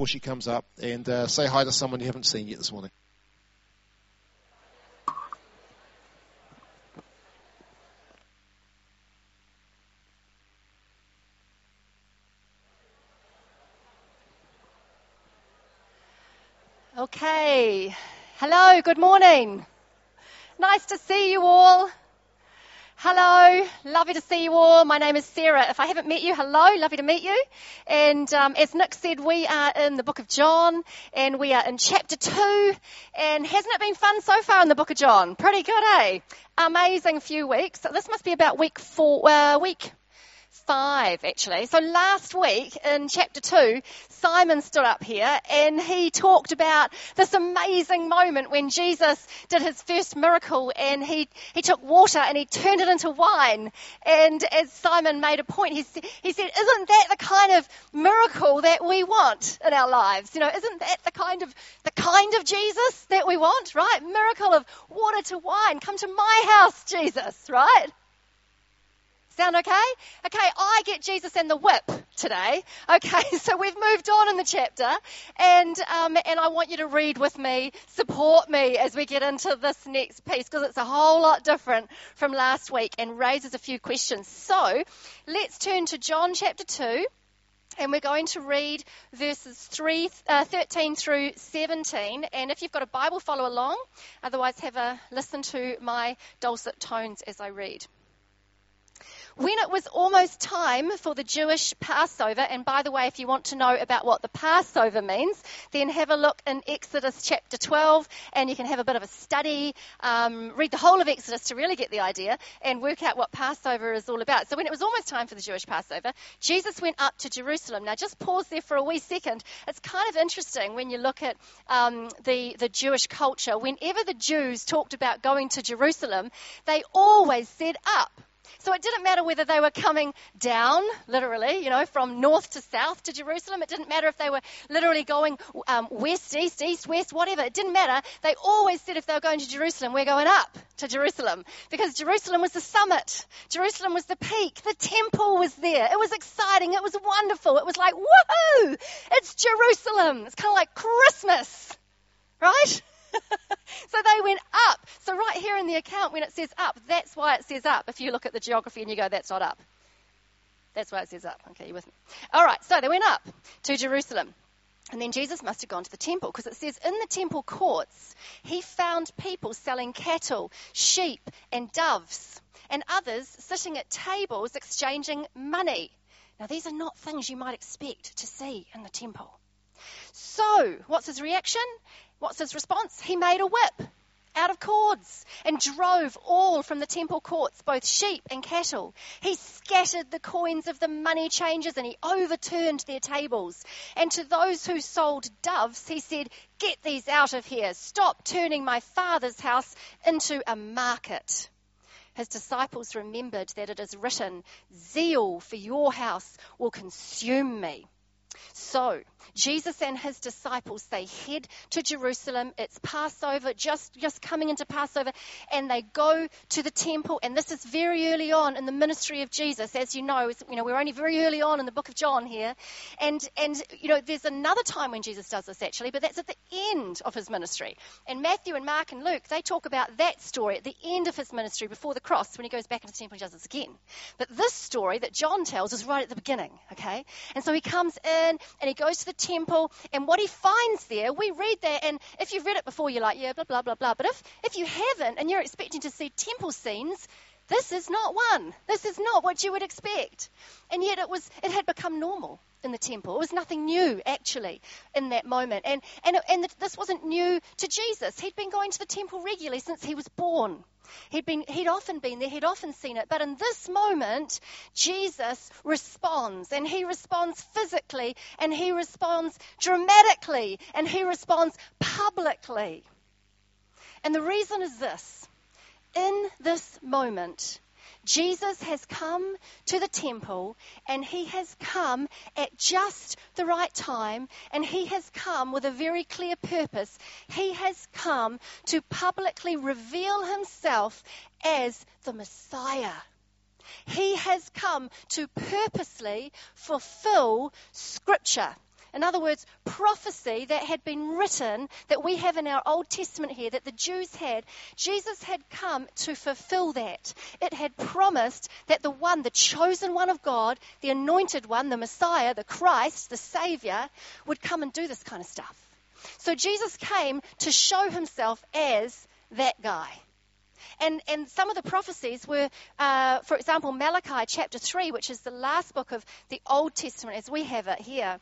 before she comes up and uh, say hi to someone you haven't seen yet this morning. Okay. Hello, good morning. Nice to see you all. Hello, lovely to see you all. My name is Sarah. If I haven't met you, hello, lovely to meet you. And um, as Nick said, we are in the book of John, and we are in chapter two. And hasn't it been fun so far in the book of John? Pretty good, eh? Amazing few weeks. So this must be about week four, uh, week five, actually. So last week in chapter two, Simon stood up here and he talked about this amazing moment when Jesus did his first miracle and he, he took water and he turned it into wine. And as Simon made a point, he, he said, isn't that the kind of miracle that we want in our lives? You know, isn't that the kind of, the kind of Jesus that we want, right? Miracle of water to wine. Come to my house, Jesus, right? Sound okay? Okay, I get Jesus and the whip today. Okay, so we've moved on in the chapter, and um, and I want you to read with me, support me as we get into this next piece because it's a whole lot different from last week and raises a few questions. So let's turn to John chapter two. And we're going to read verses 3, uh, 13 through 17. And if you've got a Bible, follow along. Otherwise, have a listen to my dulcet tones as I read. When it was almost time for the Jewish Passover, and by the way, if you want to know about what the Passover means, then have a look in Exodus chapter 12, and you can have a bit of a study, um, read the whole of Exodus to really get the idea, and work out what Passover is all about. So when it was almost time for the Jewish Passover, Jesus went up to Jerusalem. Now, just pause there for a wee second. It's kind of interesting when you look at um, the, the Jewish culture. Whenever the Jews talked about going to Jerusalem, they always said up. So it didn't matter whether they were coming down, literally, you know, from north to south to Jerusalem. It didn't matter if they were literally going um, west, east, east, west, whatever. It didn't matter. They always said if they were going to Jerusalem, we're going up to Jerusalem because Jerusalem was the summit. Jerusalem was the peak. The temple was there. It was exciting. It was wonderful. It was like, woohoo! It's Jerusalem. It's kind of like Christmas, right? so they went up. So right here in the account, when it says up, that's why it says up. If you look at the geography and you go, that's not up. That's why it says up. Okay, you with me? All right, so they went up to Jerusalem. And then Jesus must have gone to the temple because it says in the temple courts he found people selling cattle, sheep, and doves, and others sitting at tables exchanging money. Now, these are not things you might expect to see in the temple. So, what's his reaction? What's his response? He made a whip out of cords and drove all from the temple courts, both sheep and cattle. He scattered the coins of the money changers and he overturned their tables. And to those who sold doves, he said, Get these out of here. Stop turning my father's house into a market. His disciples remembered that it is written, Zeal for your house will consume me. So, Jesus and his disciples, they head to Jerusalem. It's Passover, just, just coming into Passover, and they go to the temple. And this is very early on in the ministry of Jesus. As you know, you know, we're only very early on in the book of John here. And, and, you know, there's another time when Jesus does this actually, but that's at the end of his ministry. And Matthew and Mark and Luke, they talk about that story at the end of his ministry before the cross when he goes back into the temple and does this again. But this story that John tells is right at the beginning, okay? And so he comes in and he goes to the temple, and what he finds there, we read that, and if you've read it before, you're like, yeah, blah, blah, blah, blah. But if, if you haven't, and you're expecting to see temple scenes, this is not one. This is not what you would expect. And yet it was it had become normal in the temple. It was nothing new actually in that moment. And and and this wasn't new to Jesus. He'd been going to the temple regularly since he was born. He'd been he'd often been there, he'd often seen it. But in this moment, Jesus responds and he responds physically and he responds dramatically and he responds publicly. And the reason is this in this moment, Jesus has come to the temple and he has come at just the right time and he has come with a very clear purpose. He has come to publicly reveal himself as the Messiah. He has come to purposely fulfill Scripture. In other words, prophecy that had been written, that we have in our Old Testament here, that the Jews had, Jesus had come to fulfill that. It had promised that the one, the chosen one of God, the anointed one, the Messiah, the Christ, the Savior, would come and do this kind of stuff. So Jesus came to show himself as that guy. And, and some of the prophecies were, uh, for example, Malachi chapter 3, which is the last book of the Old Testament as we have it here.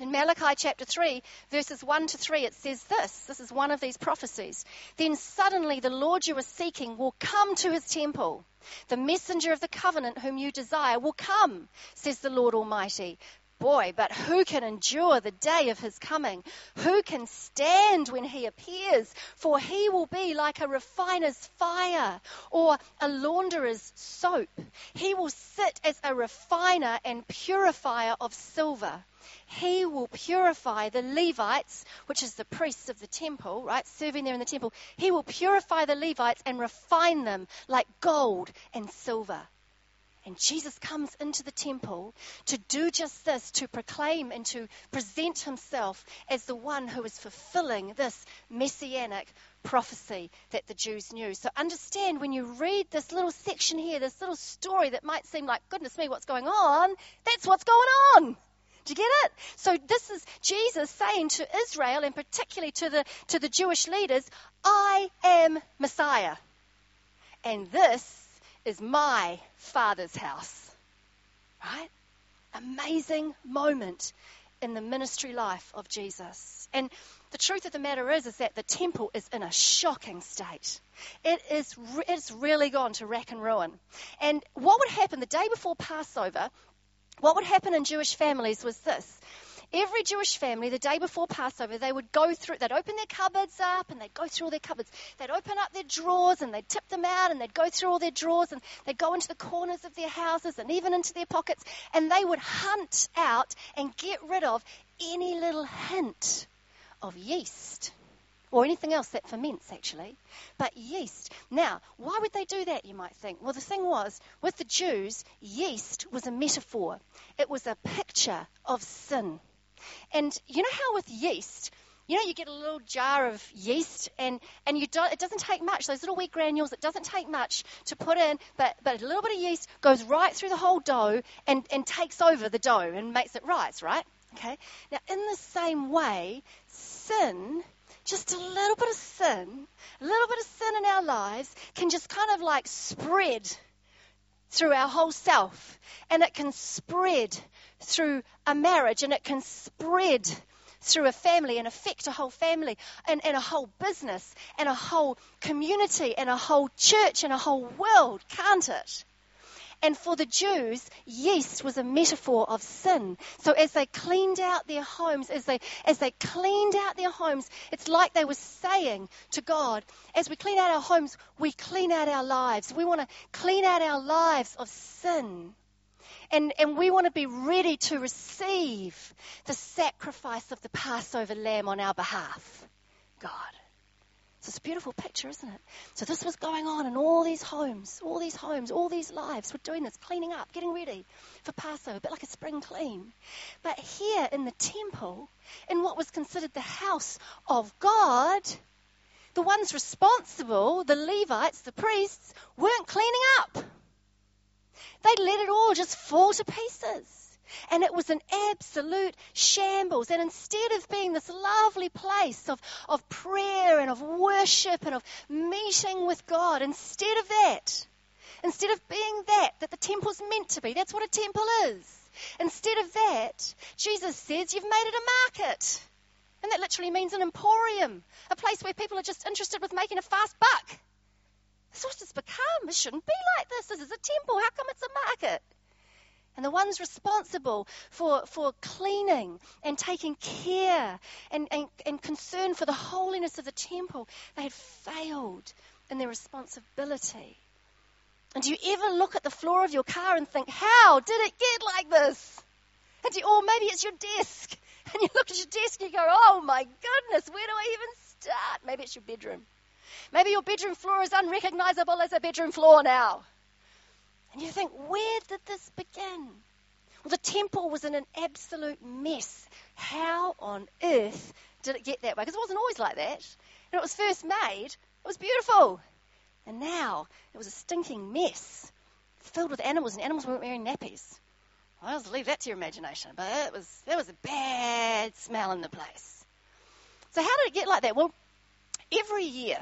In Malachi chapter 3, verses 1 to 3, it says this. This is one of these prophecies. Then suddenly the Lord you are seeking will come to his temple. The messenger of the covenant whom you desire will come, says the Lord Almighty boy, but who can endure the day of his coming? Who can stand when he appears? For he will be like a refiner's fire or a launderer's soap. He will sit as a refiner and purifier of silver. He will purify the Levites, which is the priests of the temple, right, serving there in the temple. He will purify the Levites and refine them like gold and silver. And Jesus comes into the temple to do just this, to proclaim and to present himself as the one who is fulfilling this messianic prophecy that the Jews knew. So understand when you read this little section here, this little story that might seem like, goodness me, what's going on? That's what's going on. Do you get it? So this is Jesus saying to Israel and particularly to the, to the Jewish leaders, I am Messiah. And this is my Father's house. Right? Amazing moment in the ministry life of Jesus. And the truth of the matter is, is that the temple is in a shocking state. It is, it's really gone to rack and ruin. And what would happen the day before Passover, what would happen in Jewish families was this. Every Jewish family, the day before Passover, they would go through, they'd open their cupboards up and they'd go through all their cupboards. They'd open up their drawers and they'd tip them out and they'd go through all their drawers and they'd go into the corners of their houses and even into their pockets and they would hunt out and get rid of any little hint of yeast or anything else that ferments actually, but yeast. Now, why would they do that, you might think? Well, the thing was, with the Jews, yeast was a metaphor, it was a picture of sin. And you know how with yeast, you know, you get a little jar of yeast, and, and you don't, it doesn't take much. Those little wheat granules, it doesn't take much to put in, but, but a little bit of yeast goes right through the whole dough and, and takes over the dough and makes it rise, right? Okay? Now, in the same way, sin, just a little bit of sin, a little bit of sin in our lives can just kind of like spread through our whole self. And it can spread through a marriage and it can spread through a family and affect a whole family and, and a whole business and a whole community and a whole church and a whole world, can't it? And for the Jews, yeast was a metaphor of sin. So as they cleaned out their homes, as they, as they cleaned out their homes, it's like they were saying to God, as we clean out our homes, we clean out our lives. We want to clean out our lives of sin. And, and we want to be ready to receive the sacrifice of the Passover lamb on our behalf. God. So it's a beautiful picture, isn't it? So this was going on in all these homes, all these homes, all these lives were doing this, cleaning up, getting ready for Passover, a bit like a spring clean. But here in the temple, in what was considered the house of God, the ones responsible, the Levites, the priests, weren't cleaning up. They let it all just fall to pieces. And it was an absolute shambles. And instead of being this lovely place of, of prayer and of worship and of meeting with God, instead of that, instead of being that, that the temple's meant to be, that's what a temple is. Instead of that, Jesus says you've made it a market. And that literally means an emporium, a place where people are just interested with making a fast buck. This is what it's become. It shouldn't be like this. This is a temple. How come it's a market? And the ones responsible for, for cleaning and taking care and, and, and concern for the holiness of the temple, they had failed in their responsibility. And do you ever look at the floor of your car and think, how did it get like this? And you, or maybe it's your desk. And you look at your desk and you go, oh my goodness, where do I even start? Maybe it's your bedroom. Maybe your bedroom floor is unrecognizable as a bedroom floor now. And you think, where did this begin? Well, the temple was in an absolute mess. How on earth did it get that way? Because it wasn't always like that. When it was first made, it was beautiful. And now it was a stinking mess, filled with animals, and animals weren't wearing nappies. I'll just leave that to your imagination. But it was, there was a bad smell in the place. So how did it get like that? Well, every year,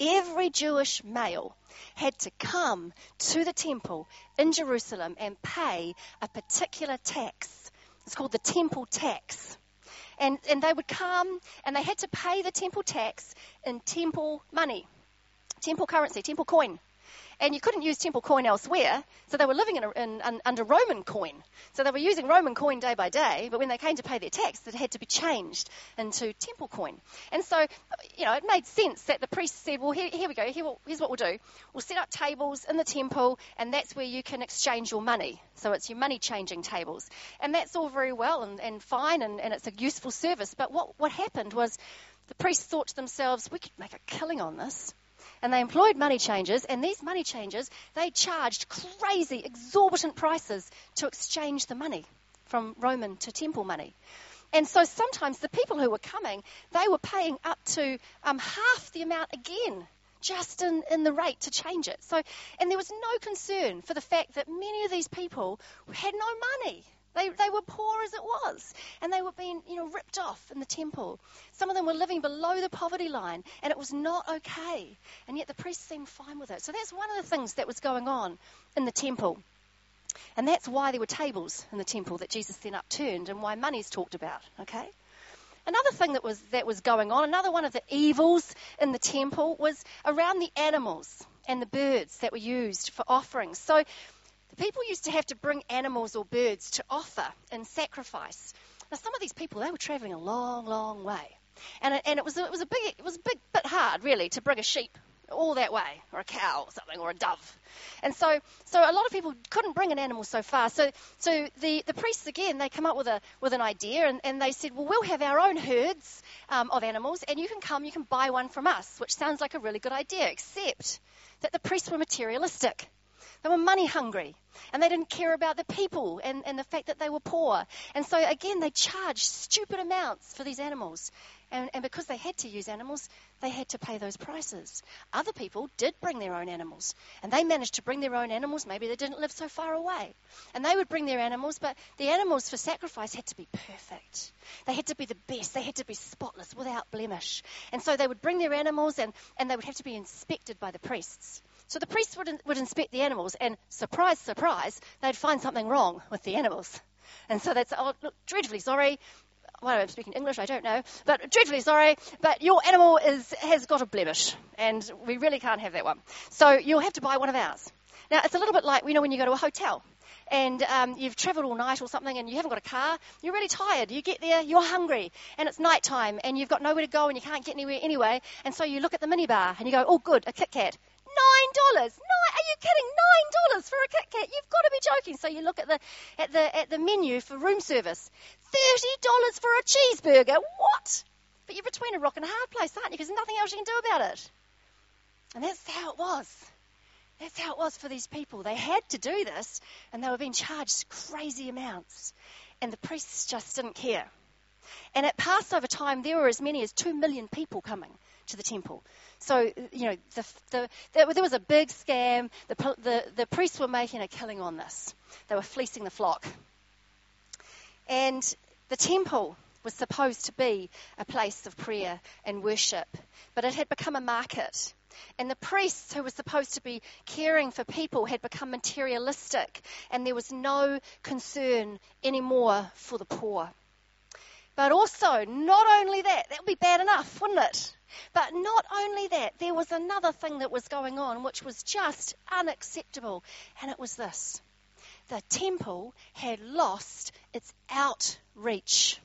every Jewish male had to come to the temple in Jerusalem and pay a particular tax. It's called the temple tax. And, and they would come and they had to pay the temple tax in temple money, temple currency, temple coin and you couldn't use temple coin elsewhere, so they were living in, a, in, in, under Roman coin. So they were using Roman coin day by day, but when they came to pay their tax, it had to be changed into temple coin. And so, you know, it made sense that the priests said, well, here, here we go, here, here's what we'll do. We'll set up tables in the temple, and that's where you can exchange your money. So it's your money changing tables. And that's all very well and, and fine, and, and it's a useful service. But what, what happened was the priests thought to themselves, we could make a killing on this and they employed money changers, and these money changers, they charged crazy, exorbitant prices to exchange the money from Roman to temple money. And so sometimes the people who were coming, they were paying up to um, half the amount again, just in, in the rate to change it. So, and there was no concern for the fact that many of these people had no money. They, they were poor as it was, and they were being, you know, ripped off in the temple. Some of them were living below the poverty line, and it was not okay. And yet the priests seemed fine with it. So that's one of the things that was going on in the temple. And that's why there were tables in the temple that Jesus then upturned, and why money's talked about, okay? Another thing that was, that was going on, another one of the evils in the temple was around the animals and the birds that were used for offerings. So people used to have to bring animals or birds to offer in sacrifice. Now, some of these people, they were traveling a long, long way. And it, and it, was, it, was a big, it was a big bit hard, really, to bring a sheep all that way, or a cow or something, or a dove. And so, so a lot of people couldn't bring an animal so far. So, so the, the priests, again, they come up with, a, with an idea, and, and they said, well, we'll have our own herds um, of animals, and you can come, you can buy one from us, which sounds like a really good idea, except that the priests were materialistic. They were money hungry and they didn't care about the people and, and the fact that they were poor. And so, again, they charged stupid amounts for these animals. And, and, because they had to use animals, they had to pay those prices. Other people did bring their own animals, and they managed to bring their own animals. Maybe they didn't live so far away. And they would bring their animals, but the animals for sacrifice had to be perfect. They had to be the best. They had to be spotless, without blemish. And so they would bring their animals, and, and they would have to be inspected by the priests. So the priests would, would inspect the animals, and surprise, surprise, they'd find something wrong with the animals. And so they'd say, oh, look, dreadfully sorry. Why Well, I'm speaking English, I don't know. But dreadfully sorry, but your animal is, has got a blemish, and we really can't have that one. So you'll have to buy one of ours. Now, it's a little bit like, you know, when you go to a hotel and um, you've travelled all night or something and you haven't got a car, you're really tired. You get there, you're hungry, and it's night time and you've got nowhere to go and you can't get anywhere anyway. And so you look at the minibar and you go, oh, good, a Kit Kat. Nine dollars. Nine? Are you kidding? Nine dollars for a Kit Kat? You've got to be joking. So you look at the at the at the menu for room service. Thirty dollars for a cheeseburger. What? But you're between a rock and a hard place, aren't you? Because there's nothing else you can do about it. And that's how it was. That's how it was for these people. They had to do this, and they were being charged crazy amounts. And the priests just didn't care. And at Passover time, there were as many as two million people coming to the temple. So, you know, the, the, there, there was a big scam. The, the, the priests were making a killing on this, they were fleecing the flock. And the temple was supposed to be a place of prayer and worship, but it had become a market. And the priests who were supposed to be caring for people had become materialistic, and there was no concern anymore for the poor. But also, not only that, that would be bad enough, wouldn't it? But not only that, there was another thing that was going on which was just unacceptable, and it was this the temple had lost its outreach.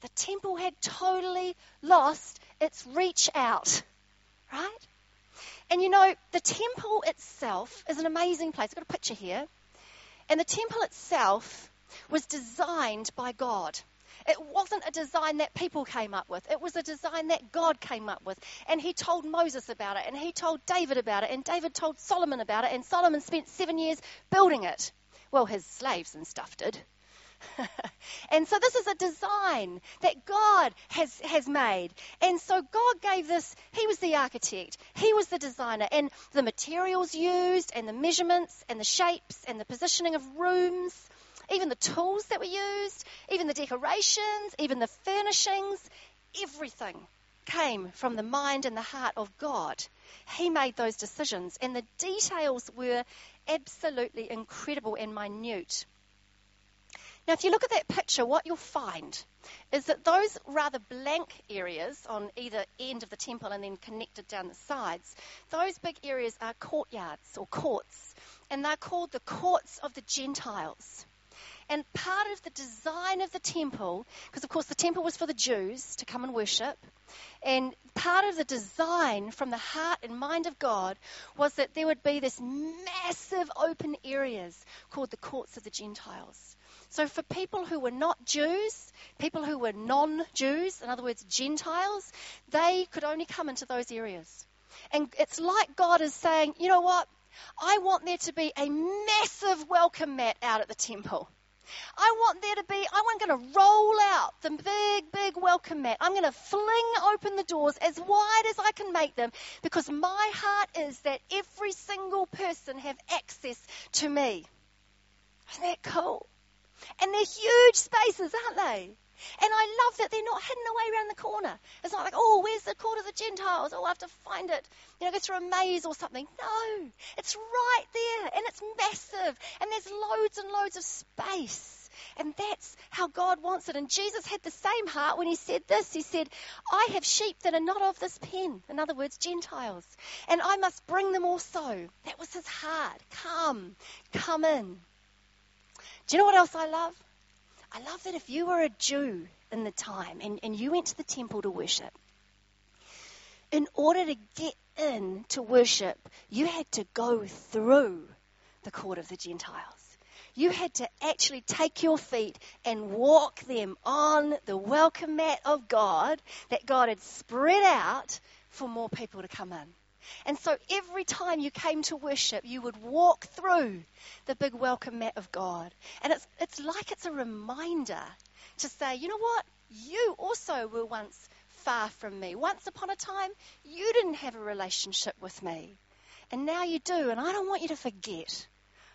The temple had totally lost its reach out, right? And you know, the temple itself is an amazing place. I've got a picture here. And the temple itself was designed by God. It wasn't a design that people came up with. It was a design that God came up with. And he told Moses about it, and he told David about it, and David told Solomon about it, and Solomon spent seven years building it. Well, his slaves and stuff did. and so this is a design that God has, has made. And so God gave this, He was the architect, He was the designer, and the materials used, and the measurements, and the shapes, and the positioning of rooms, even the tools that were used, even the decorations, even the furnishings, everything came from the mind and the heart of God. He made those decisions, and the details were absolutely incredible and minute. Now, if you look at that picture, what you'll find is that those rather blank areas on either end of the temple and then connected down the sides, those big areas are courtyards or courts, and they're called the courts of the Gentiles. And part of the design of the temple, because of course the temple was for the Jews to come and worship, and part of the design from the heart and mind of God was that there would be this massive open areas called the courts of the Gentiles. So, for people who were not Jews, people who were non Jews, in other words, Gentiles, they could only come into those areas. And it's like God is saying, you know what? I want there to be a massive welcome mat out at the temple. I want there to be, I'm going to roll out the big, big welcome mat. I'm going to fling open the doors as wide as I can make them because my heart is that every single person have access to me. Isn't that cool? And they're huge spaces, aren't they? And I love that they're not hidden away around the corner. It's not like, oh, where's the court of the Gentiles? Oh, I have to find it. You know, go through a maze or something. No, it's right there, and it's massive, and there's loads and loads of space. And that's how God wants it. And Jesus had the same heart when he said this. He said, I have sheep that are not of this pen. In other words, Gentiles. And I must bring them also. That was his heart. Come, come in. Do you know what else I love? I love that if you were a Jew in the time and, and you went to the temple to worship, in order to get in to worship, you had to go through the court of the Gentiles. You had to actually take your feet and walk them on the welcome mat of God that God had spread out for more people to come in. And so every time you came to worship, you would walk through the big welcome mat of God. And it's, it's like it's a reminder to say, you know what? You also were once far from me. Once upon a time, you didn't have a relationship with me. And now you do, and I don't want you to forget.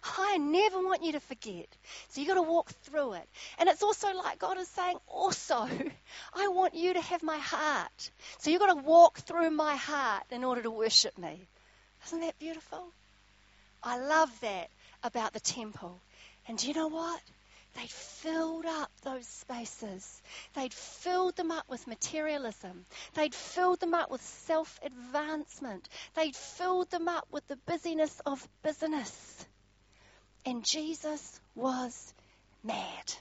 I never want you to forget. So you've got to walk through it. And it's also like God is saying, also, I want you to have my heart. So you've got to walk through my heart in order to worship me. Isn't that beautiful? I love that about the temple. And do you know what? They'd filled up those spaces. They'd filled them up with materialism. They'd filled them up with self advancement. They'd filled them up with the busyness of business. And Jesus was mad.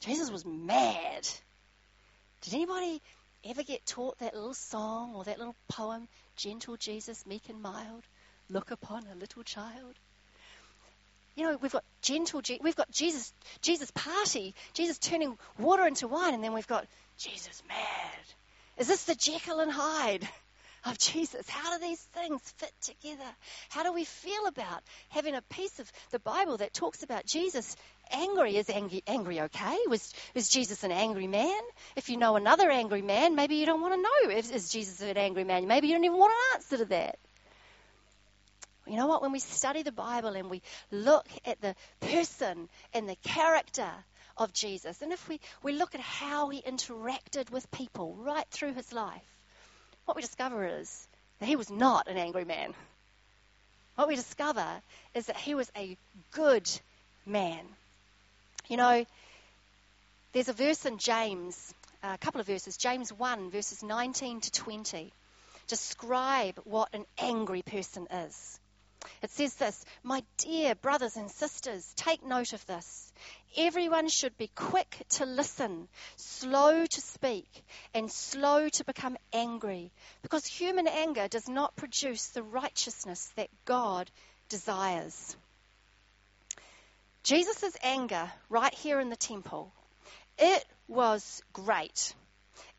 Jesus was mad. Did anybody ever get taught that little song or that little poem, Gentle Jesus, meek and mild, look upon a little child? You know, we've got gentle, we've got Jesus, Jesus party, Jesus turning water into wine, and then we've got Jesus mad. Is this the Jekyll and Hyde? of Jesus. How do these things fit together? How do we feel about having a piece of the Bible that talks about Jesus angry? Is angry, angry okay? Was, was Jesus an angry man? If you know another angry man, maybe you don't want to know if is Jesus an angry man. Maybe you don't even want an answer to that. You know what? When we study the Bible and we look at the person and the character of Jesus, and if we, we look at how he interacted with people right through his life, what we discover is that he was not an angry man. What we discover is that he was a good man. You know, there's a verse in James, a couple of verses, James 1, verses 19 to 20, describe what an angry person is. It says this My dear brothers and sisters, take note of this. Everyone should be quick to listen, slow to speak, and slow to become angry, because human anger does not produce the righteousness that God desires. Jesus' anger right here in the temple, it was great.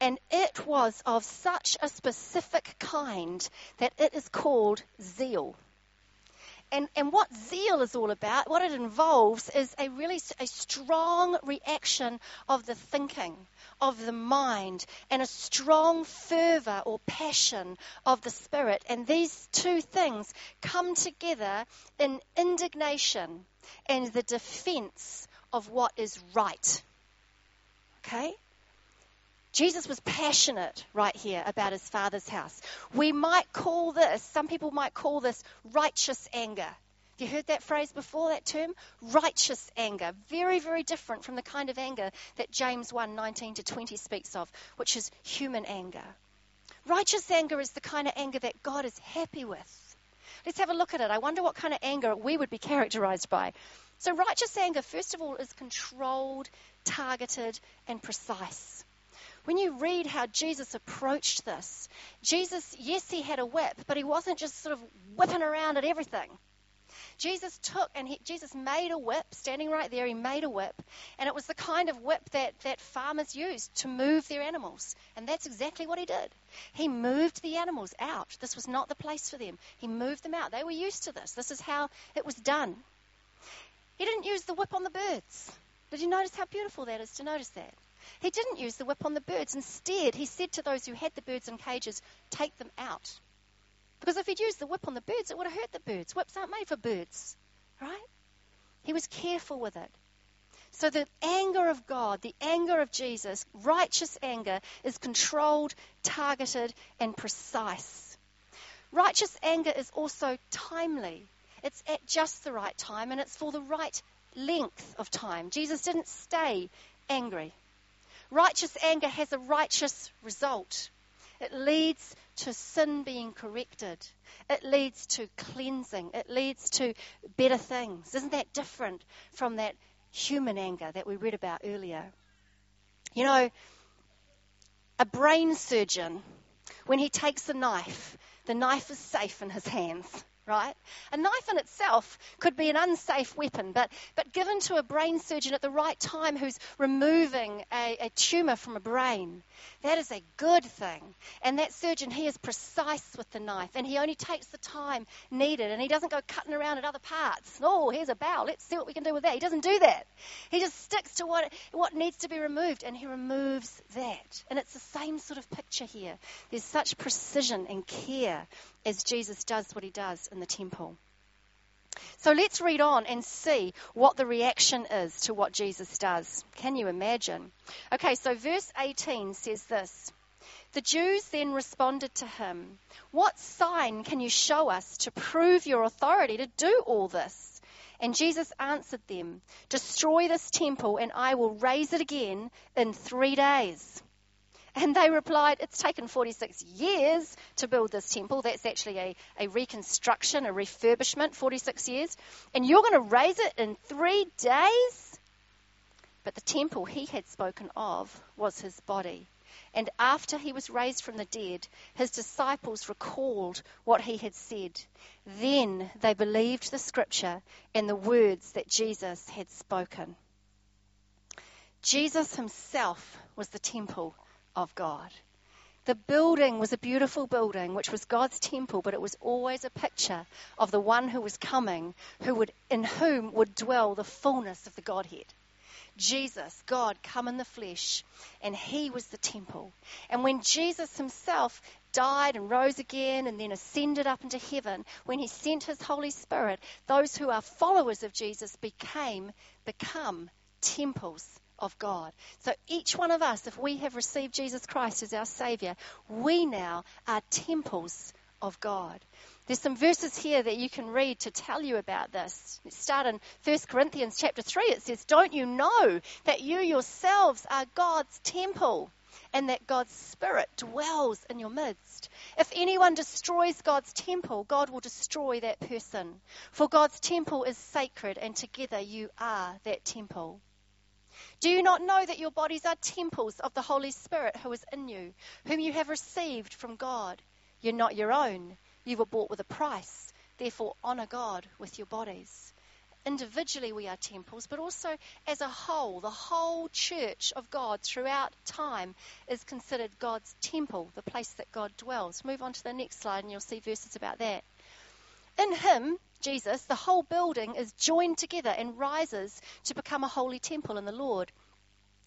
And it was of such a specific kind that it is called zeal. And, and what zeal is all about, what it involves, is a really a strong reaction of the thinking, of the mind, and a strong fervor or passion of the spirit. And these two things come together in indignation and the defense of what is right. Okay? Jesus was passionate right here about his father's house. We might call this, some people might call this righteous anger. Have you heard that phrase before, that term? Righteous anger. Very, very different from the kind of anger that James 1 19 to 20 speaks of, which is human anger. Righteous anger is the kind of anger that God is happy with. Let's have a look at it. I wonder what kind of anger we would be characterized by. So, righteous anger, first of all, is controlled, targeted, and precise. When you read how Jesus approached this, Jesus, yes, he had a whip, but he wasn't just sort of whipping around at everything. Jesus took and he, Jesus made a whip, standing right there, he made a whip, and it was the kind of whip that, that farmers used to move their animals. And that's exactly what he did. He moved the animals out. This was not the place for them. He moved them out. They were used to this. This is how it was done. He didn't use the whip on the birds. Did you notice how beautiful that is to notice that? He didn't use the whip on the birds. Instead, he said to those who had the birds in cages, Take them out. Because if he'd used the whip on the birds, it would have hurt the birds. Whips aren't made for birds, right? He was careful with it. So the anger of God, the anger of Jesus, righteous anger, is controlled, targeted, and precise. Righteous anger is also timely. It's at just the right time and it's for the right length of time. Jesus didn't stay angry. Righteous anger has a righteous result. It leads to sin being corrected. It leads to cleansing. It leads to better things. Isn't that different from that human anger that we read about earlier? You know, a brain surgeon, when he takes a knife, the knife is safe in his hands right? A knife in itself could be an unsafe weapon, but, but given to a brain surgeon at the right time who's removing a, a tumour from a brain, that is a good thing. And that surgeon, he is precise with the knife, and he only takes the time needed, and he doesn't go cutting around at other parts. Oh, here's a bowel, let's see what we can do with that. He doesn't do that. He just sticks to what, what needs to be removed, and he removes that. And it's the same sort of picture here. There's such precision and care as Jesus does what he does in the temple. So let's read on and see what the reaction is to what Jesus does. Can you imagine? Okay, so verse 18 says this The Jews then responded to him, What sign can you show us to prove your authority to do all this? And Jesus answered them, Destroy this temple, and I will raise it again in three days. And they replied, It's taken 46 years to build this temple. That's actually a, a reconstruction, a refurbishment, 46 years. And you're going to raise it in three days? But the temple he had spoken of was his body. And after he was raised from the dead, his disciples recalled what he had said. Then they believed the scripture and the words that Jesus had spoken. Jesus himself was the temple of God. The building was a beautiful building, which was God's temple, but it was always a picture of the one who was coming, who would, in whom would dwell the fullness of the Godhead. Jesus, God, come in the flesh, and he was the temple. And when Jesus himself died and rose again and then ascended up into heaven, when he sent his Holy Spirit, those who are followers of Jesus became, become temples of God. So each one of us, if we have received Jesus Christ as our Savior, we now are temples of God. There's some verses here that you can read to tell you about this. Start in 1 Corinthians chapter 3. It says, Don't you know that you yourselves are God's temple and that God's Spirit dwells in your midst? If anyone destroys God's temple, God will destroy that person. For God's temple is sacred, and together you are that temple. Do you not know that your bodies are temples of the Holy Spirit who is in you, whom you have received from God? You're not your own. You were bought with a price. Therefore, honor God with your bodies. Individually, we are temples, but also as a whole, the whole church of God throughout time is considered God's temple, the place that God dwells. Move on to the next slide, and you'll see verses about that. In him, Jesus, the whole building is joined together and rises to become a holy temple in the Lord.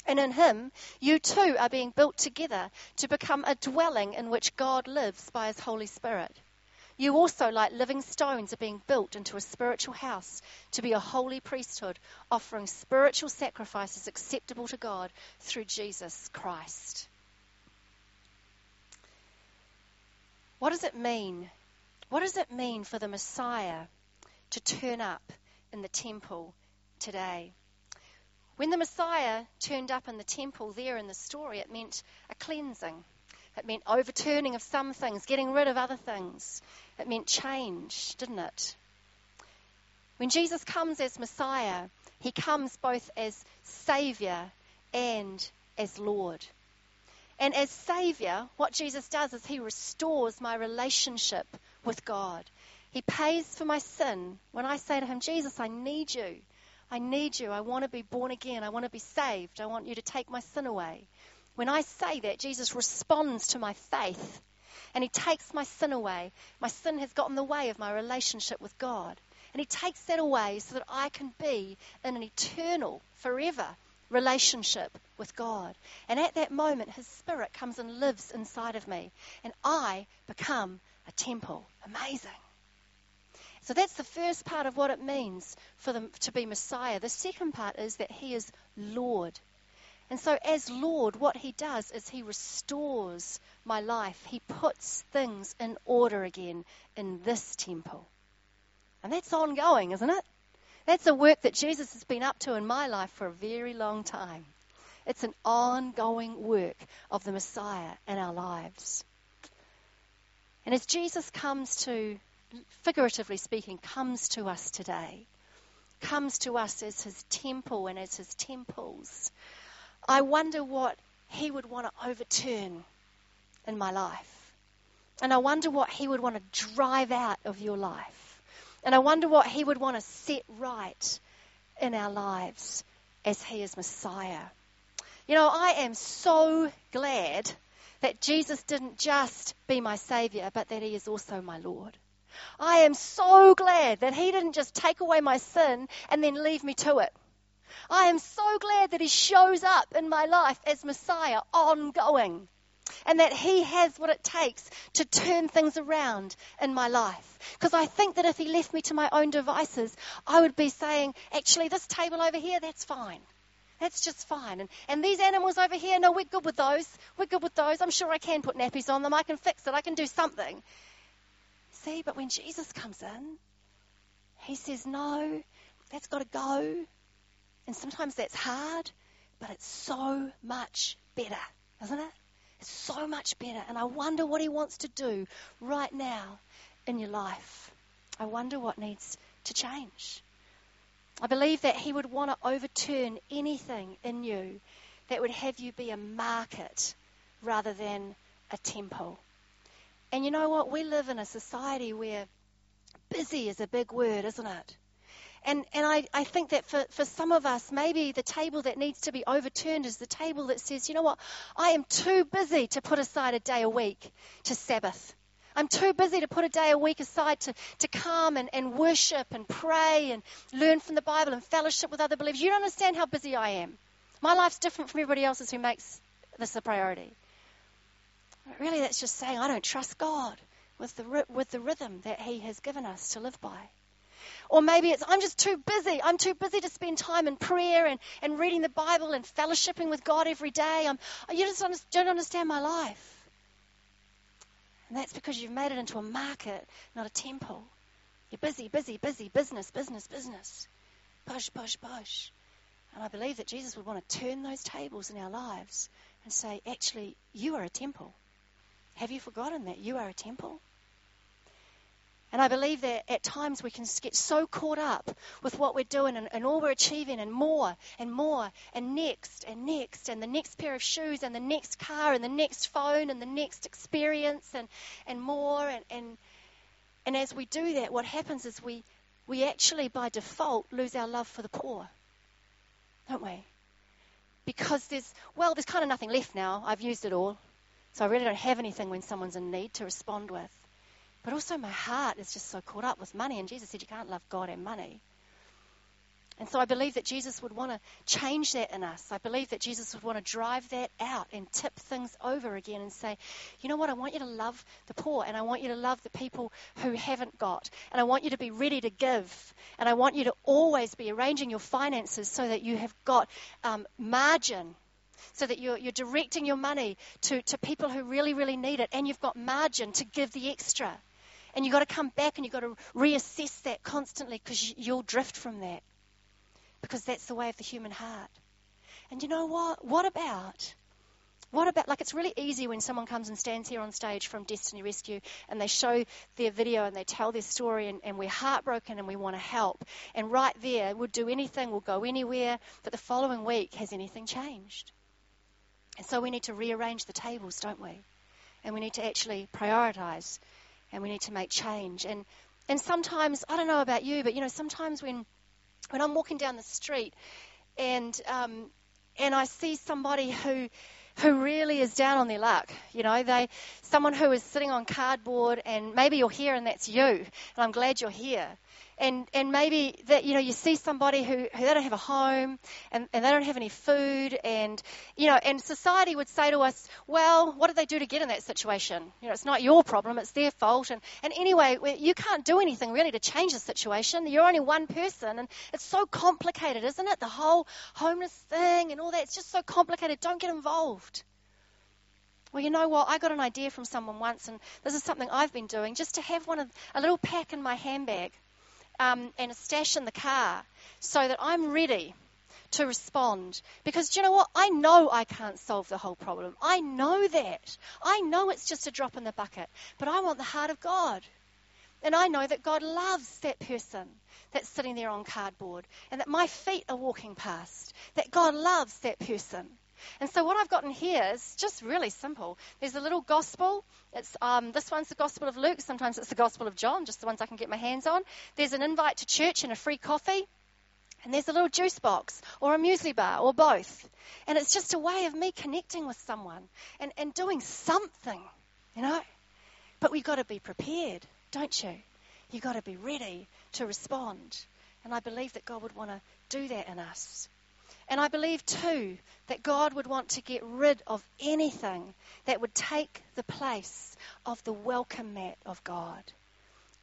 And in him, you too are being built together to become a dwelling in which God lives by his Holy Spirit. You also, like living stones, are being built into a spiritual house to be a holy priesthood, offering spiritual sacrifices acceptable to God through Jesus Christ. What does it mean? What does it mean for the Messiah to turn up in the temple today? When the Messiah turned up in the temple there in the story, it meant a cleansing. It meant overturning of some things, getting rid of other things. It meant change, didn't it? When Jesus comes as Messiah, he comes both as Saviour and as Lord. And as Saviour, what Jesus does is he restores my relationship with God. He pays for my sin. When I say to him, Jesus, I need you. I need you. I want to be born again. I want to be saved. I want you to take my sin away. When I say that, Jesus responds to my faith and he takes my sin away. My sin has gotten in the way of my relationship with God. And he takes that away so that I can be in an eternal, forever relationship with God. And at that moment, his spirit comes and lives inside of me. And I become a temple. Amazing. So that's the first part of what it means for them to be Messiah. The second part is that he is Lord. And so, as Lord, what He does is He restores my life. He puts things in order again in this temple. And that's ongoing, isn't it? That's a work that Jesus has been up to in my life for a very long time. It's an ongoing work of the Messiah in our lives. And as Jesus comes to, figuratively speaking, comes to us today, comes to us as his temple and as his temples, I wonder what He would want to overturn in my life. And I wonder what He would want to drive out of your life. And I wonder what He would want to set right in our lives as He is Messiah. You know, I am so glad that Jesus didn't just be my Savior, but that He is also my Lord. I am so glad that He didn't just take away my sin and then leave me to it. I am so glad that He shows up in my life as Messiah ongoing and that He has what it takes to turn things around in my life. Because I think that if He left me to my own devices, I would be saying, actually, this table over here, that's fine. That's just fine. And, and these animals over here, no, we're good with those. We're good with those. I'm sure I can put nappies on them. I can fix it. I can do something. See, but when Jesus comes in, He says, no, that's got to go. And sometimes that's hard, but it's so much better, isn't it? It's so much better. And I wonder what He wants to do right now in your life. I wonder what needs to change. I believe that He would want to overturn anything in you that would have you be a market rather than a temple. And you know what? We live in a society where busy is a big word, isn't it? And, and I, I think that for, for some of us, maybe the table that needs to be overturned is the table that says, you know what, I am too busy to put aside a day a week to Sabbath. I'm too busy to put a day a week aside to, to come and, and worship and pray and learn from the Bible and fellowship with other believers. You don't understand how busy I am. My life's different from everybody else's who makes this a priority. But really, that's just saying I don't trust God with the, with the rhythm that He has given us to live by. Or maybe it's, I'm just too busy. I'm too busy to spend time in prayer and, and reading the Bible and fellowshipping with God every day. I'm, you just don't understand my life. And that's because you've made it into a market, not a temple. You're busy, busy, busy, business, business, business. Push, push, push. And I believe that Jesus would want to turn those tables in our lives and say, actually, you are a temple. Have you forgotten that you are a temple? And I believe that at times we can get so caught up with what we're doing and, and, all we're achieving and more and more and next and next and the next pair of shoes and the next car and the next phone and the next experience and, and more. And, and, and as we do that, what happens is we, we actually by default lose our love for the poor, don't we? Because there's, well, there's kind of nothing left now. I've used it all. So I really don't have anything when someone's in need to respond with. But also my heart is just so caught up with money. And Jesus said you can't love God and money. And so I believe that Jesus would want to change that in us. I believe that Jesus would want to drive that out and tip things over again and say, you know what, I want you to love the poor and I want you to love the people who haven't got. And I want you to be ready to give. And I want you to always be arranging your finances so that you have got um, margin so that you're, you're directing your money to, to people who really, really need it, and you've got margin to give the extra. And you've got to come back and you've got to reassess that constantly because you'll drift from that. Because that's the way of the human heart. And you know what? What about? What about, like, it's really easy when someone comes and stands here on stage from Destiny Rescue and they show their video and they tell their story and, and we're heartbroken and we want to help. And right there, we'll do anything, we'll go anywhere, but the following week, has anything changed? And so we need to rearrange the tables, don't we? And we need to actually prioritize and we need to make change. And and sometimes I don't know about you, but you know sometimes when when I'm walking down the street and um, and I see somebody who who really is down on their luck. You know, they someone who is sitting on cardboard, and maybe you're here, and that's you. And I'm glad you're here. And and maybe that you know you see somebody who, who they don't have a home and, and they don't have any food and you know and society would say to us well what did they do to get in that situation? You know it's not your problem it's their fault. And and anyway you can't do anything really to change the situation. You're only one person and it's so complicated isn't it? The whole homeless thing and all that it's just so complicated. Don't get involved well, you know what? I got an idea from someone once, and this is something I've been doing, just to have one of a little pack in my handbag um, and a stash in the car so that I'm ready to respond. Because do you know what? I know I can't solve the whole problem. I know that. I know it's just a drop in the bucket. But I want the heart of God. And I know that God loves that person that's sitting there on cardboard and that my feet are walking past. That God loves that person. And so what I've gotten here is just really simple. There's a little gospel. It's um, this one's the Gospel of Luke. Sometimes it's the Gospel of John, just the ones I can get my hands on. There's an invite to church and a free coffee. And there's a little juice box or a muesli bar or both. And it's just a way of me connecting with someone and, and doing something, you know. But we've got to be prepared, don't you? You've got to be ready to respond. And I believe that God would want to do that in us. And I believe too that God would want to get rid of anything that would take the place of the welcome mat of God.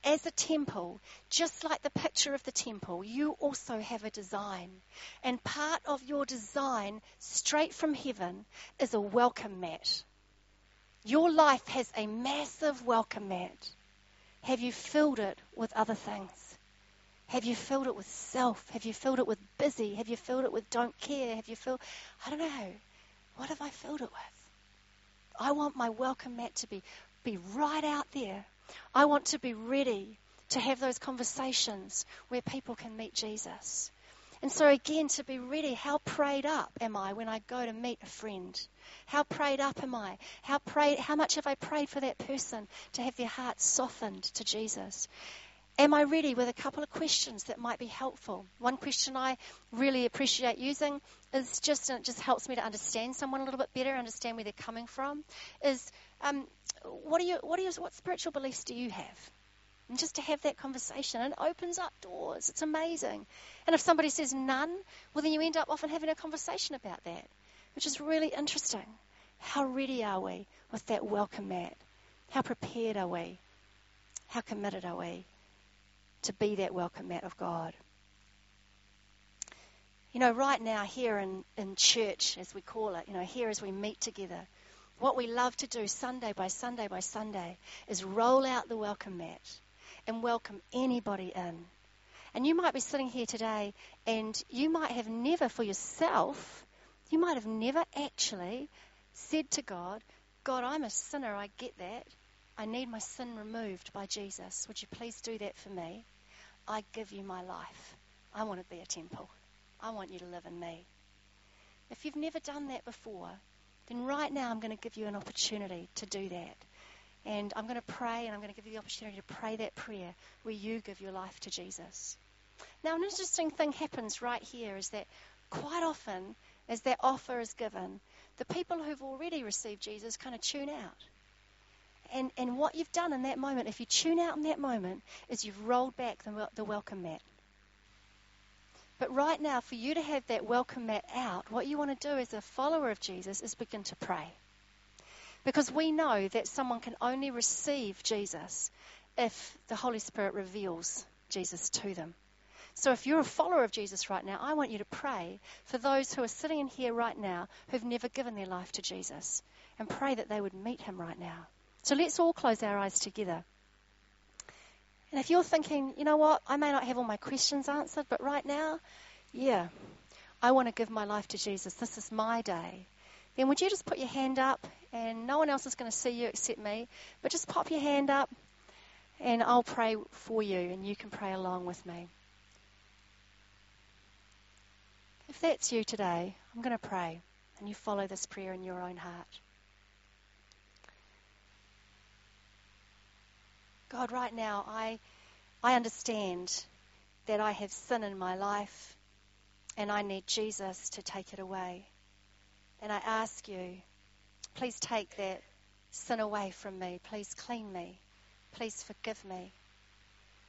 As a temple, just like the picture of the temple, you also have a design. And part of your design, straight from heaven, is a welcome mat. Your life has a massive welcome mat. Have you filled it with other things? Have you filled it with self? Have you filled it with busy? Have you filled it with don't care? Have you filled, I don't know. What have I filled it with? I want my welcome mat to be, be right out there. I want to be ready to have those conversations where people can meet Jesus. And so, again, to be ready, how prayed up am I when I go to meet a friend? How prayed up am I? How, prayed, how much have I prayed for that person to have their heart softened to Jesus? Am I ready with a couple of questions that might be helpful? One question I really appreciate using is just, and it just helps me to understand someone a little bit better, understand where they're coming from, is um, what, are you, what, are you, what spiritual beliefs do you have? And just to have that conversation, and it opens up doors. It's amazing. And if somebody says none, well, then you end up often having a conversation about that, which is really interesting. How ready are we with that welcome mat? How prepared are we? How committed are we? To be that welcome mat of God. You know, right now, here in, in church, as we call it, you know, here as we meet together, what we love to do Sunday by Sunday by Sunday is roll out the welcome mat and welcome anybody in. And you might be sitting here today and you might have never for yourself, you might have never actually said to God, God, I'm a sinner, I get that. I need my sin removed by Jesus. Would you please do that for me? I give you my life. I want to be a temple. I want you to live in me. If you've never done that before, then right now I'm going to give you an opportunity to do that. And I'm going to pray and I'm going to give you the opportunity to pray that prayer where you give your life to Jesus. Now, an interesting thing happens right here is that quite often, as that offer is given, the people who've already received Jesus kind of tune out And, and what you've done in that moment, if you tune out in that moment, is you've rolled back the, the welcome mat. But right now, for you to have that welcome mat out, what you want to do as a follower of Jesus is begin to pray. Because we know that someone can only receive Jesus if the Holy Spirit reveals Jesus to them. So if you're a follower of Jesus right now, I want you to pray for those who are sitting in here right now who've never given their life to Jesus and pray that they would meet him right now. So let's all close our eyes together. And if you're thinking, you know what, I may not have all my questions answered, but right now, yeah, I want to give my life to Jesus. This is my day. Then would you just put your hand up, and no one else is going to see you except me, but just pop your hand up, and I'll pray for you, and you can pray along with me. If that's you today, I'm going to pray, and you follow this prayer in your own heart. God, right now, I, I understand that I have sin in my life and I need Jesus to take it away. And I ask you, please take that sin away from me. Please clean me. Please forgive me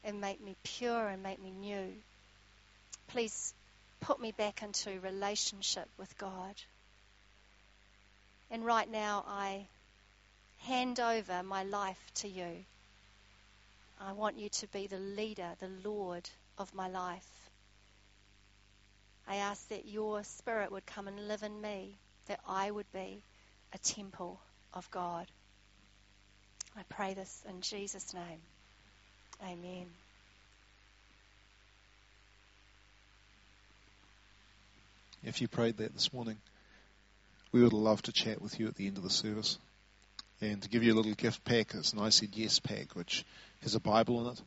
and make me pure and make me new. Please put me back into relationship with God. And right now, I hand over my life to you. I want you to be the leader, the Lord of my life. I ask that your spirit would come and live in me, that I would be a temple of God. I pray this in Jesus' name. Amen. If you prayed that this morning, we would love to chat with you at the end of the service and to give you a little gift pack. It's an I said yes pack, which has a Bible in it,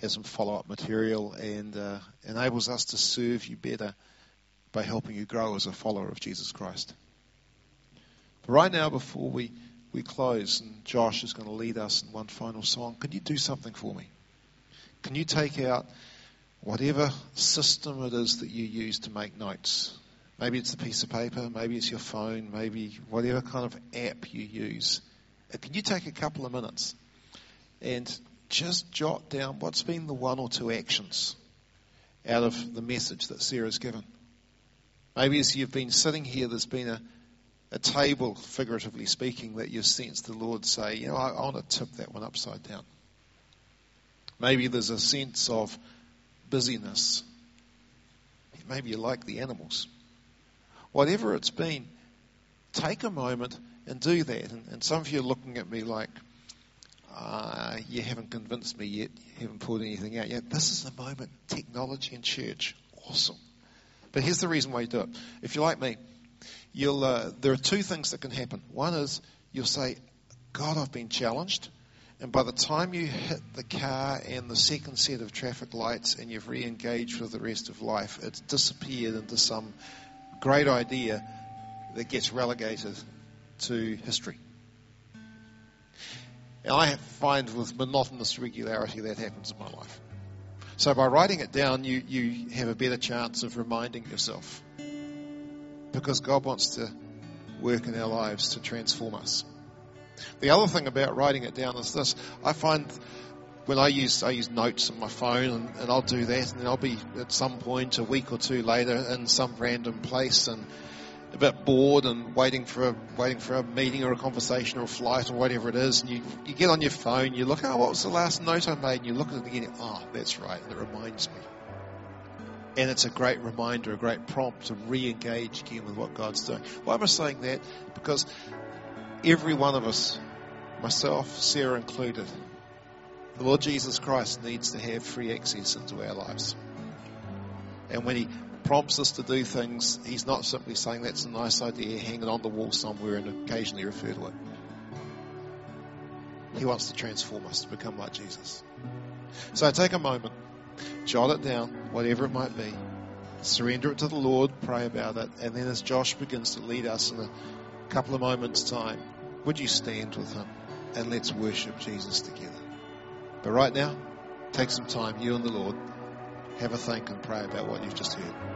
has some follow up material, and uh, enables us to serve you better by helping you grow as a follower of Jesus Christ. But right now, before we, we close, and Josh is going to lead us in one final song, can you do something for me? Can you take out whatever system it is that you use to make notes? Maybe it's a piece of paper, maybe it's your phone, maybe whatever kind of app you use. Can you take a couple of minutes and just jot down what's been the one or two actions out of the message that Sarah's given? Maybe as you've been sitting here, there's been a, a table, figuratively speaking, that you've sensed the Lord say, you know, I, I want to tip that one upside down. Maybe there's a sense of busyness. Maybe you like the animals whatever it's been, take a moment and do that. And, and some of you are looking at me like, uh, you haven't convinced me yet. You haven't pulled anything out yet. This is the moment. Technology and church. Awesome. But here's the reason why you do it. If you're like me, you'll, uh, there are two things that can happen. One is you'll say, God, I've been challenged. And by the time you hit the car and the second set of traffic lights and you've re engaged with the rest of life, it's disappeared into some great idea that gets relegated to history. And I find with monotonous regularity that happens in my life. So by writing it down, you, you have a better chance of reminding yourself. Because God wants to work in our lives to transform us. The other thing about writing it down is this. I find when I use I use notes on my phone and, and, I'll do that and then I'll be at some point a week or two later in some random place and a bit bored and waiting for a waiting for a meeting or a conversation or a flight or whatever it is. And you you get on your phone you look oh what was the last note I made? And you look at it again oh that's right and it reminds me. And it's a great reminder a great prompt to re-engage again with what God's doing. Why am I saying that? Because every one of us myself Sarah included the Lord Jesus Christ needs to have free access into our lives. And when He prompts us to do things, He's not simply saying that's a nice idea, hang it on the wall somewhere and occasionally refer to it. He wants to transform us to become like Jesus. So take a moment, jot it down, whatever it might be, surrender it to the Lord, pray about it, and then as Josh begins to lead us in a couple of moments' time, would you stand with him and let's worship Jesus together? But right now, take some time, you and the Lord, have a think and pray about what you've just heard.